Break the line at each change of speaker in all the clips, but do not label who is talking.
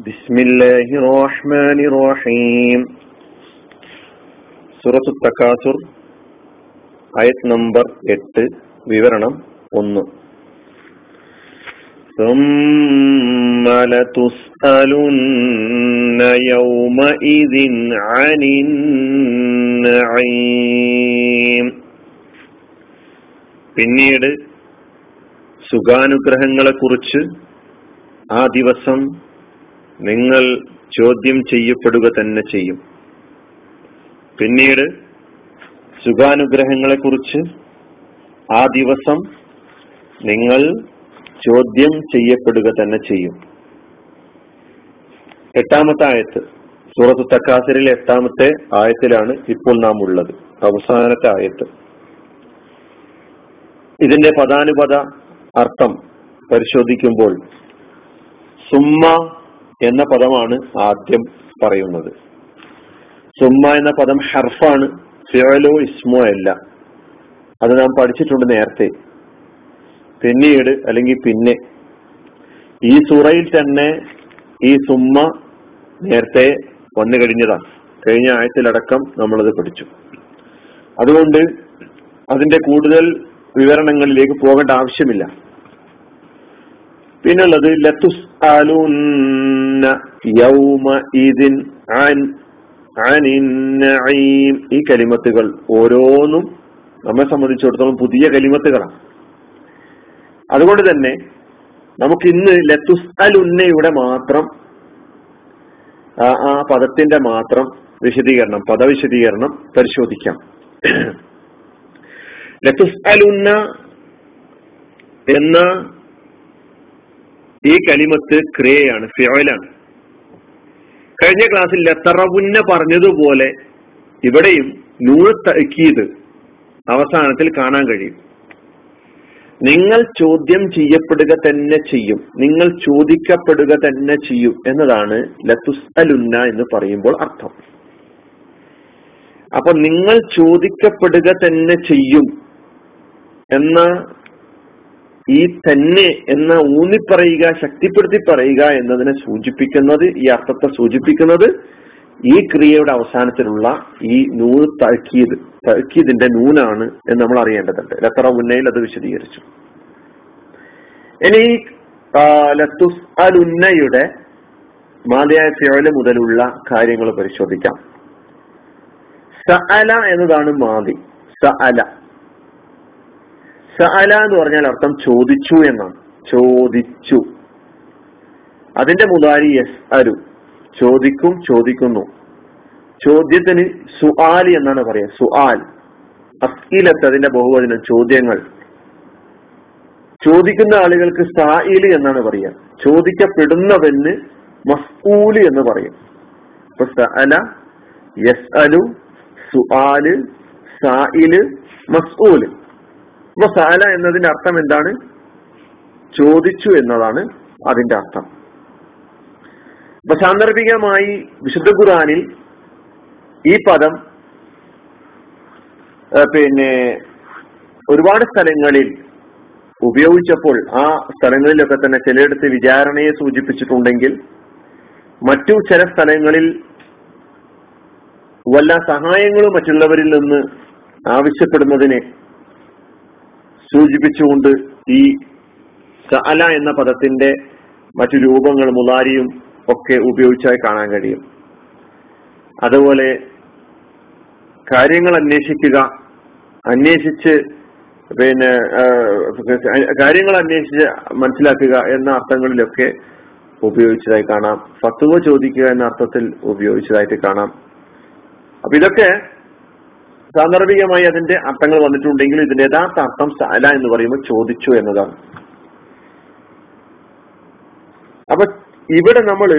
بسم الله الرحمن الرحيم സൂറത്തു തക്കാസുർ ആയത് നമ്പർ എട്ട് വിവരണം ഒന്ന് ثم لتسألن يومئذ عن النعيم പിന്നീട് സുഖാനുഗ്രഹങ്ങളെ കുറിച്ച് ആ ദിവസം നിങ്ങൾ ചോദ്യം ചെയ്യപ്പെടുക തന്നെ ചെയ്യും. പിന്നീട് സുഖാനുഗ്രഹങ്ങളെ കുറിച്ച് ആ ദിവസം നിങ്ങൾ ചോദ്യം ചെയ്യപ്പെടുക തന്നെ ചെയ്യും. എട്ടാമത്തെ ആയത്ത് സൂറത്ത് തക്കാസിലെ എട്ടാമത്തെ ആയത്തിലാണ് ഇപ്പോൾ നാം ഉള്ളത്. അവസാനത്തെ ആയത്ത്. ഇതിന്റെ പദാനുപത അർത്ഥം പരിശോധിക്കുമ്പോൾ സുമ്മ എന്ന പദമാണ് ആദ്യം പറയുന്നത്. സുമ്മ എന്ന പദം ഹർഫാണ് ഫിയലോ ഇസ്മോ അല്ല. അത് നാം പഠിച്ചിട്ടുണ്ട് നേരത്തെ. പിന്നീട് അല്ലെങ്കിൽ പിന്നെ. ഈ സൂറയിൽ തന്നെ ഈ സുമ്മ നേരത്തെ വന്നു കഴിഞ്ഞതാണ്. കഴിഞ്ഞ ആയത്തിലടക്കം നമ്മളത് പഠിച്ചു. അതുകൊണ്ട് അതിന്റെ കൂടുതൽ വിവരണങ്ങളിലേക്ക് പോകേണ്ട ആവശ്യമില്ല. പിന്നുള്ളത് ലത്തുസ് ഈ കലിമത്തുകൾ ഓരോന്നും നമ്മെ സംബന്ധിച്ചിടത്തോളം പുതിയ കലിമത്തുകളാണ്. അതുകൊണ്ട് തന്നെ നമുക്ക് ഇന്ന് ലത്തുസ് അലുന്നയുടെ മാത്രം ആ പദത്തിന്റെ മാത്രം വിശദീകരണം പദവിശദീകരണം പരിശോധിക്കാം. ലത്തുസ് അലുന്ന എന്ന ഈ കലിമത്ത് ക്രിയയാണ് ഫിയോയിലാണ് കഴിഞ്ഞ ക്ലാസ്സിൽ ലത്തറവുന്ന പറഞ്ഞതുപോലെ ഇവിടെയും നൂറ് തക്കീത് അവസാനത്തിൽ കാണാൻ കഴിയും. നിങ്ങൾ ചോദ്യം ചെയ്യപ്പെടുക തന്നെ ചെയ്യും. നിങ്ങൾ ചോദിക്കപ്പെടുക തന്നെ ചെയ്യും എന്നതാണ് ലത്തുസ് അലുന്ന എന്ന് പറയുമ്പോൾ അർത്ഥം. അപ്പൊ നിങ്ങൾ ചോദിക്കപ്പെടുക തന്നെ ചെയ്യും എന്ന ഈ തന്നെ എന്ന ഊന്നി പറയുക ശക്തിപ്പെടുത്തി പറയുക എന്നതിനെ സൂചിപ്പിക്കുന്നത് ഈ അർത്ഥത്തെ സൂചിപ്പിക്കുന്നത് ഈ ക്രിയയുടെ അവസാനത്തിലുള്ള ഈ നൂന് തഴക്കിയത് തഴക്കിയതിന്റെ നൂനാണ് എന്ന് നമ്മൾ അറിയേണ്ടതുണ്ട്. ലത്തറ ഉന്നയിൽ അത് വിശദീകരിച്ചു. ഇനി ലത്തുസ് അലുന്നയുടെ മാതയായ ഫിയോല മുതലുള്ള കാര്യങ്ങൾ പരിശോധിക്കാം. സഅല എന്നതാണ് മാതി. സഅല. സഅല എന്ന് പറഞ്ഞാൽ അർത്ഥം ചോദിച്ചു എന്നാണ്. ചോദിച്ചു. അതിന്റെ മുതാരി എസ് അരു. ചോദിക്കും ചോദിക്കുന്നു. ചോദ്യത്തിന് സുആൽ എന്നാണ് പറയുക. സുആൽ. അസ്കീലത്ത് അതിന്റെ ബഹുവചനം ചോദ്യങ്ങൾ. ചോദിക്കുന്ന ആളുകൾക്ക് സായിൽ എന്നാണ് പറയുക. ചോദിക്കപ്പെടുന്നവന് മസ്കൂൽ എന്ന് പറയും. അപ്പൊ സഅല യസ് അലു സുആൽ സായിൽ മസ്ഊൽ അപ്പൊ സാല എന്നതിന്റെ അർത്ഥം എന്താണ്? ചോദിച്ചു എന്നതാണ് അതിന്റെ അർത്ഥം. അപ്പൊ സാന്ദർഭികമായി വിശുദ്ധ ഖുറാനിൽ ഈ പദം പിന്നെ ഒരുപാട് സ്ഥലങ്ങളിൽ ഉപയോഗിച്ചപ്പോൾ ആ സ്ഥലങ്ങളിലൊക്കെ തന്നെ ചിലയിടത്ത് വിചാരണയെ സൂചിപ്പിച്ചിട്ടുണ്ടെങ്കിൽ മറ്റു ചില സ്ഥലങ്ങളിൽ വല്ല സഹായങ്ങളും മറ്റുള്ളവരിൽ നിന്ന് ആവശ്യപ്പെടുന്നതിനെ സൂചിപ്പിച്ചുകൊണ്ട് ഈ സഅല എന്ന പദത്തിന്റെ മറ്റു രൂപങ്ങൾ മുലാരിയും ഒക്കെ ഉപയോഗിച്ചായി കാണാൻ കഴിയും. അതുപോലെ കാര്യങ്ങൾ അന്വേഷിക്കുക അന്വേഷിച്ച് പിന്നെ കാര്യങ്ങൾ അന്വേഷിച്ച് മനസ്സിലാക്കുക എന്ന അർത്ഥങ്ങളിലൊക്കെ ഉപയോഗിച്ചതായി കാണാം. ഫത്തുവ ചോദിക്കുക എന്ന അർത്ഥത്തിൽ ഉപയോഗിച്ചതായിട്ട് കാണാം. അപ്പൊ ഇതൊക്കെ സാന്ദർഭികമായി അതിന്റെ അർത്ഥങ്ങൾ വന്നിട്ടുണ്ടെങ്കിൽ ഇതിന്റെ യഥാർത്ഥ അർത്ഥം സാല എന്ന് പറയുമ്പോൾ ചോദിച്ചു എന്നതാണ്. അപ്പൊ ഇവിടെ നമ്മൾ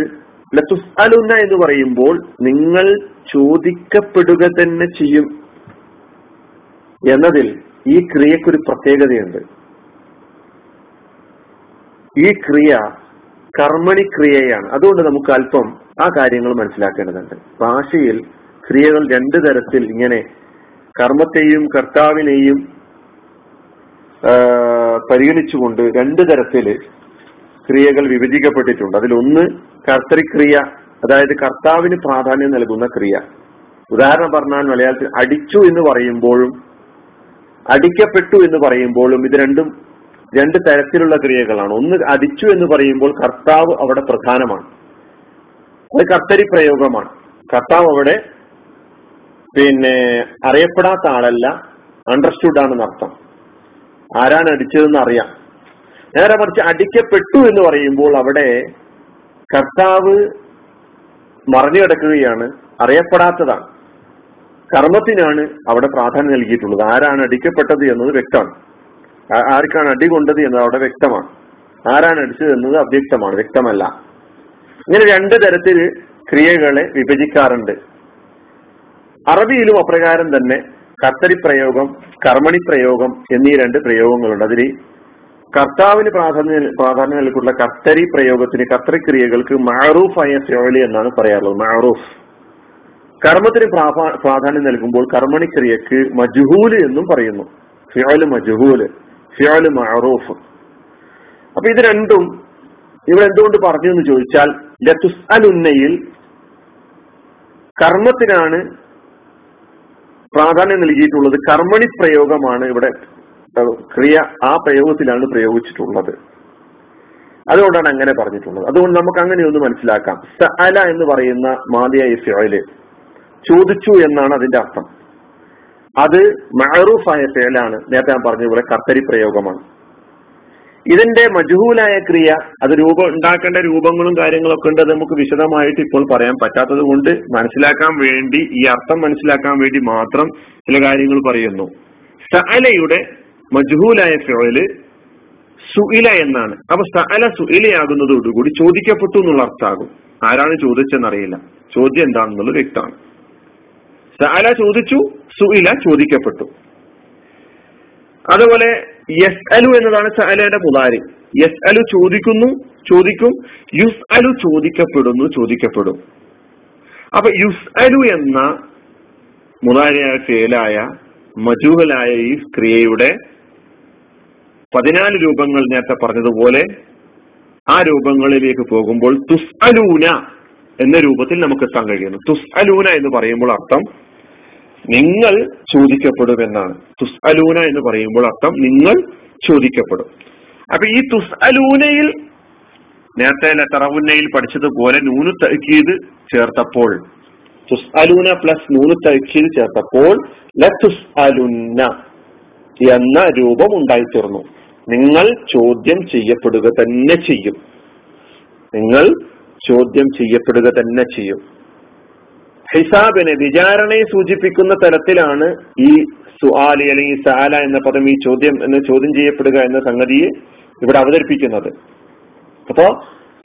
ലത്തുസ്അലുന്ന എന്ന് പറയുമ്പോൾ നിങ്ങൾ ചോദിക്കപ്പെടുക തന്നെ ചെയ്യും എന്നതിൽ ഈ ക്രിയക്കൊരു പ്രത്യേകതയുണ്ട്. ഈ ക്രിയ കർമ്മണി ക്രിയയാണ് അതുകൊണ്ട് നമുക്ക് അല്പം ആ കാര്യങ്ങൾ മനസ്സിലാക്കേണ്ടതുണ്ട്. ഭാഷയിൽ ക്രിയകൾ രണ്ടു തരത്തിൽ ഇങ്ങനെ കർമ്മത്തെയും കർത്താവിനെയും പരിഗണിച്ചുകൊണ്ട് രണ്ട് തരത്തിൽ ക്രിയകൾ വിഭജിക്കപ്പെട്ടിട്ടുണ്ട്. അതിലൊന്ന് കർത്തൃക്രിയ അതായത് കർത്താവിന് പ്രാധാന്യം നൽകുന്ന ക്രിയ. ഉദാഹരണം പറഞ്ഞാൽ മലയാളത്തിൽ അടിച്ചു എന്ന് പറയുമ്പോഴും അടിക്കപ്പെട്ടു എന്ന് പറയുമ്പോഴും ഇത് രണ്ടും രണ്ട് തരത്തിലുള്ള ക്രിയകളാണ്. ഒന്ന് അടിച്ചു എന്ന് പറയുമ്പോൾ കർത്താവ് അവിടെ പ്രധാനമാണ്. അത് കർത്തരി പ്രയോഗമാണ് കർത്താവ് അവിടെ പിന്നെ അറിയപ്പെടാത്ത ആളല്ല അണ്ടർസ്റ്റുഡ് ആണെന്ന് അർത്ഥം. ആരാണ് അടിച്ചതെന്ന് അറിയാം. നേരെ മറിച്ച് അടിക്കപ്പെട്ടു എന്ന് പറയുമ്പോൾ അവിടെ കർത്താവ് മറഞ്ഞു കിടക്കുകയാണ് അറിയപ്പെടാത്തതാണ്. കർമ്മത്തിനാണ് അവിടെ പ്രാധാന്യം നൽകിയിട്ടുള്ളത്. ആരാണ് അടിക്കപ്പെട്ടത് എന്നത് വ്യക്തമാണ്. ആർക്കാണ് അടി കൊണ്ടത് എന്നത് അവിടെ വ്യക്തമാണ്. ആരാണ് അടിച്ചത് എന്നത് അവ്യക്തമാണ് വ്യക്തമല്ല. ഇങ്ങനെ രണ്ട് തരത്തിൽ ക്രിയകളെ വിഭജിക്കാറുണ്ട്. അറബിയിലും അപ്രകാരം തന്നെ കർത്തരി പ്രയോഗം കർമ്മണി പ്രയോഗം എന്നീ രണ്ട് പ്രയോഗങ്ങളുണ്ട്. അതിൽ കർത്താവിന് പ്രാധാന്യം പ്രാധാന്യം നൽകിയിട്ടുള്ള കർത്തരി പ്രയോഗത്തിന് കർത്തരിക്രിയകൾക്ക് മാറൂഫായ ഫിയോലി എന്നാണ് പറയാറുള്ളത്. മാറൂഫ് കർമ്മത്തിന് പ്രാധാന്യം നൽകുമ്പോൾ കർമ്മണിക്രിയക്ക് മജുഹൂൽ എന്നും പറയുന്നു. ഫിയോൽ മജുഹൂൽ ഫിയോൽ മാറൂഫ് അപ്പൊ ഇത് രണ്ടും ഇവിടെ എന്തുകൊണ്ട് പറഞ്ഞു എന്ന് ചോദിച്ചാൽ ലതുസ് അലുന്നയിൽ കർമ്മത്തിനാണ് പ്രാധാന്യം നൽകിയിട്ടുള്ളത് കർമ്മണി പ്രയോഗമാണ് ഇവിടെ ക്രിയ ആ പ്രയോഗത്തിലാണ് പ്രയോഗിച്ചിട്ടുള്ളത്. അതുകൊണ്ടാണ് അങ്ങനെ പറഞ്ഞിട്ടുള്ളത്. അതുകൊണ്ട് നമുക്ക് അങ്ങനെ ഒന്ന് മനസ്സിലാക്കാം. സഅല എന്ന് പറയുന്ന മാതിയായ ഫിയൽ ചോദിച്ചു എന്നാണ് അതിന്റെ അർത്ഥം. അത് മഹറൂഫായ ഫേലാണ് നേരത്തെ ഞാൻ പറഞ്ഞ പോലെ കർത്തരി പ്രയോഗമാണ് ഇതിന്റെ മജുഹൂലായ ക്രിയ അത് രൂപം ഉണ്ടാക്കേണ്ട രൂപങ്ങളും കാര്യങ്ങളൊക്കെ ഉണ്ട് അത് നമുക്ക് വിശദമായിട്ട് ഇപ്പോൾ പറയാൻ പറ്റാത്തത് കൊണ്ട് മനസ്സിലാക്കാൻ വേണ്ടി ഈ അർത്ഥം മനസ്സിലാക്കാൻ വേണ്ടി മാത്രം ചില കാര്യങ്ങൾ പറയുന്നു. സഅലയുടെ മജുഹൂലായ ഫിയോയിൽ സുഇല എന്നാണ്. അപ്പൊ സഅല സുഇലയാകുന്നതോടുകൂടി ചോദിക്കപ്പെട്ടു എന്നുള്ള അർത്ഥമാകും. ആരാണ് ചോദിച്ചെന്നറിയില്ല. ചോദ്യം എന്താണെന്നുള്ളത് വ്യക്തമാണ്. സഅല ചോദിച്ചു സുഇല ചോദിക്കപ്പെട്ടു. അതുപോലെ യസ് അലു എന്നതാണ് സഅലയുടെ പുതാരി. യസ് അലു ചോദിക്കുന്നു ചോദിക്കും. യുസ് അലു ചോദിക്കപ്പെടുന്നു ചോദിക്കപ്പെടും. അപ്പൊ യുസ് അലു എന്ന മുതാരിയായ ഫേലായ മജൂഹലായ ഈ ക്രിയയുടെ പതിനാല് രൂപങ്ങൾ നേരത്തെ പറഞ്ഞതുപോലെ ആ രൂപങ്ങളിലേക്ക് പോകുമ്പോൾ തുസ് അലൂന എന്ന രൂപത്തിൽ നമുക്ക് എത്താൻ കഴിയുന്നു. തുസ് അലൂന എന്ന് പറയുമ്പോൾ അർത്ഥം നിങ്ങൾ ചോദിക്കപ്പെടും എന്നാണ് തുസ് അലൂന എന്ന് പറയുമ്പോൾ അർത്ഥം നിങ്ങൾ ചോദിക്കപ്പെടും. അപ്പൊ ഈ തുസ് അലൂനയിൽ നേരത്തെ ലത്തറവുന്നയിൽ പഠിച്ചതുപോലെ നൂന് തഹക്കീത് ചേർത്തപ്പോൾ തുസ് അലൂന പ്ലസ് നൂന് തഹക്കീത് ചേർത്തപ്പോൾ ലുസ് അലുന്ന എന്ന രൂപം ഉണ്ടായിത്തീർന്നു. നിങ്ങൾ ചോദ്യം ചെയ്യപ്പെടുക തന്നെ ചെയ്യും. നിങ്ങൾ ചോദ്യം ചെയ്യപ്പെടുക തന്നെ ചെയ്യും. ഹിസാബിനെ വിചാരണയെ സൂചിപ്പിക്കുന്ന തരത്തിലാണ് ഈ സുആലി അല്ലെങ്കിൽ സാല എന്ന പദം ഈ ചോദ്യം എന്ന് ചോദ്യം ചെയ്യപ്പെടുക എന്ന സംഗതിയെ ഇവിടെ അവതരിപ്പിക്കുന്നത്. അപ്പോ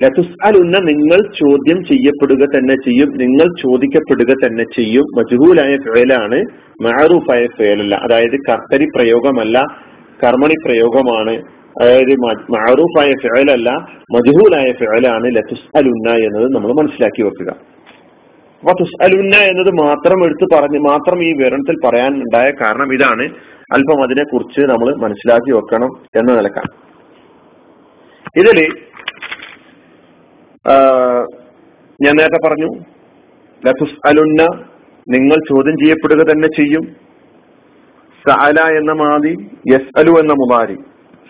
ലതുസ്അലുന്ന നിങ്ങൾ ചോദ്യം ചെയ്യപ്പെടുക തന്നെ ചെയ്യും നിങ്ങൾ ചോദിക്കപ്പെടുക തന്നെ ചെയ്യും. മജുഹൂലായ ഫേലാണ് മാറൂഫായ ഫേലല്ല അതായത് കർത്തരി പ്രയോഗമല്ല കർമ്മണി പ്രയോഗമാണ്. അതായത് മാറൂഫായ ഫേലല്ല മജുഹൂലായ ഫേലാണ് ലതുസ്അലുന്ന എന്നത് നമ്മൾ മനസ്സിലാക്കി വെക്കുക. അപ്പൊ തുസ്അലുന്ന എന്നത് മാത്രം എടുത്ത് പറഞ്ഞ് മാത്രം ഈ വിവരണത്തിൽ പറയാൻ ഉണ്ടായ കാരണം ഇതാണ്. അല്പം അതിനെ കുറിച്ച് നമ്മൾ മനസ്സിലാക്കി വെക്കണം എന്ന നിലക്കാണ്. ഇതിൽ ഞാൻ നേരത്തെ പറഞ്ഞു ലതുസ് അലുന്ന നിങ്ങൾ ചോദ്യം ചെയ്യപ്പെടുക തന്നെ ചെയ്യും. സഅല എന്ന മാതി യസ് അലു എന്ന മുബാരി.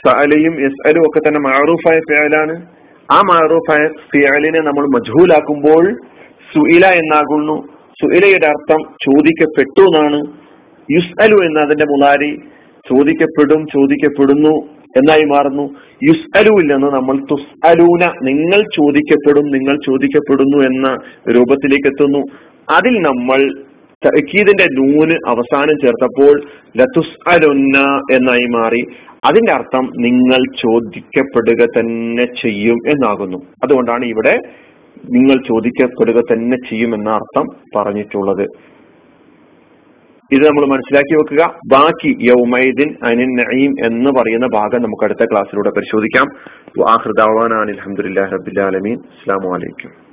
സഅലയും യസ് അലു ഒക്കെ തന്നെ മാറൂഫായ ഫിയലാണ് ആ മാറൂഫായ ഫിയലിനെ നമ്മൾ മജ്ഹൂലാക്കുമ്പോൾ സുഇല എന്നാകുന്നു. സുഇലയുടെ അർത്ഥം ചോദിക്കപ്പെട്ടു എന്നാണ്. യുസ്അലു എന്ന അതിന്റെ മുലാരി ചോദിക്കപ്പെടും ചോദിക്കപ്പെടുന്നു എന്നായി മാറുന്നു. യുസ് അലുവിൽ നിന്ന് നമ്മൾ തുസ്അലൂന നിങ്ങൾ ചോദിക്കപ്പെടും നിങ്ങൾ ചോദിക്കപ്പെടുന്നു എന്ന രൂപത്തിലേക്ക് എത്തുന്നു. അതിൽ നമ്മൾ തക്കീദിന്റെ നൂന് അവസാനം ചേർത്തപ്പോൾ ലതുസ് അലുന്ന എന്നായി മാറി. അതിന്റെ അർത്ഥം നിങ്ങൾ ചോദിക്കപ്പെടുക തന്നെ ചെയ്യും എന്നാകുന്നു. അതുകൊണ്ടാണ് ഇവിടെ നിങ്ങൾ ചോദിക്കപ്പെടുക തന്നെ ചെയ്യുമെന്ന അർത്ഥം പറഞ്ഞിട്ടുള്ളത്. ഇത് നമ്മൾ മനസ്സിലാക്കി വെക്കുക. ബാക്കി യൗമൈദിൻ അനിൻ നഈം എന്ന് പറയുന്ന ഭാഗം നമുക്ക് അടുത്ത ക്ലാസ്സിലൂടെ പരിശോധിക്കാം. അലഹമുല്ലാ റബിൻ അസ്സാം വലൈക്കും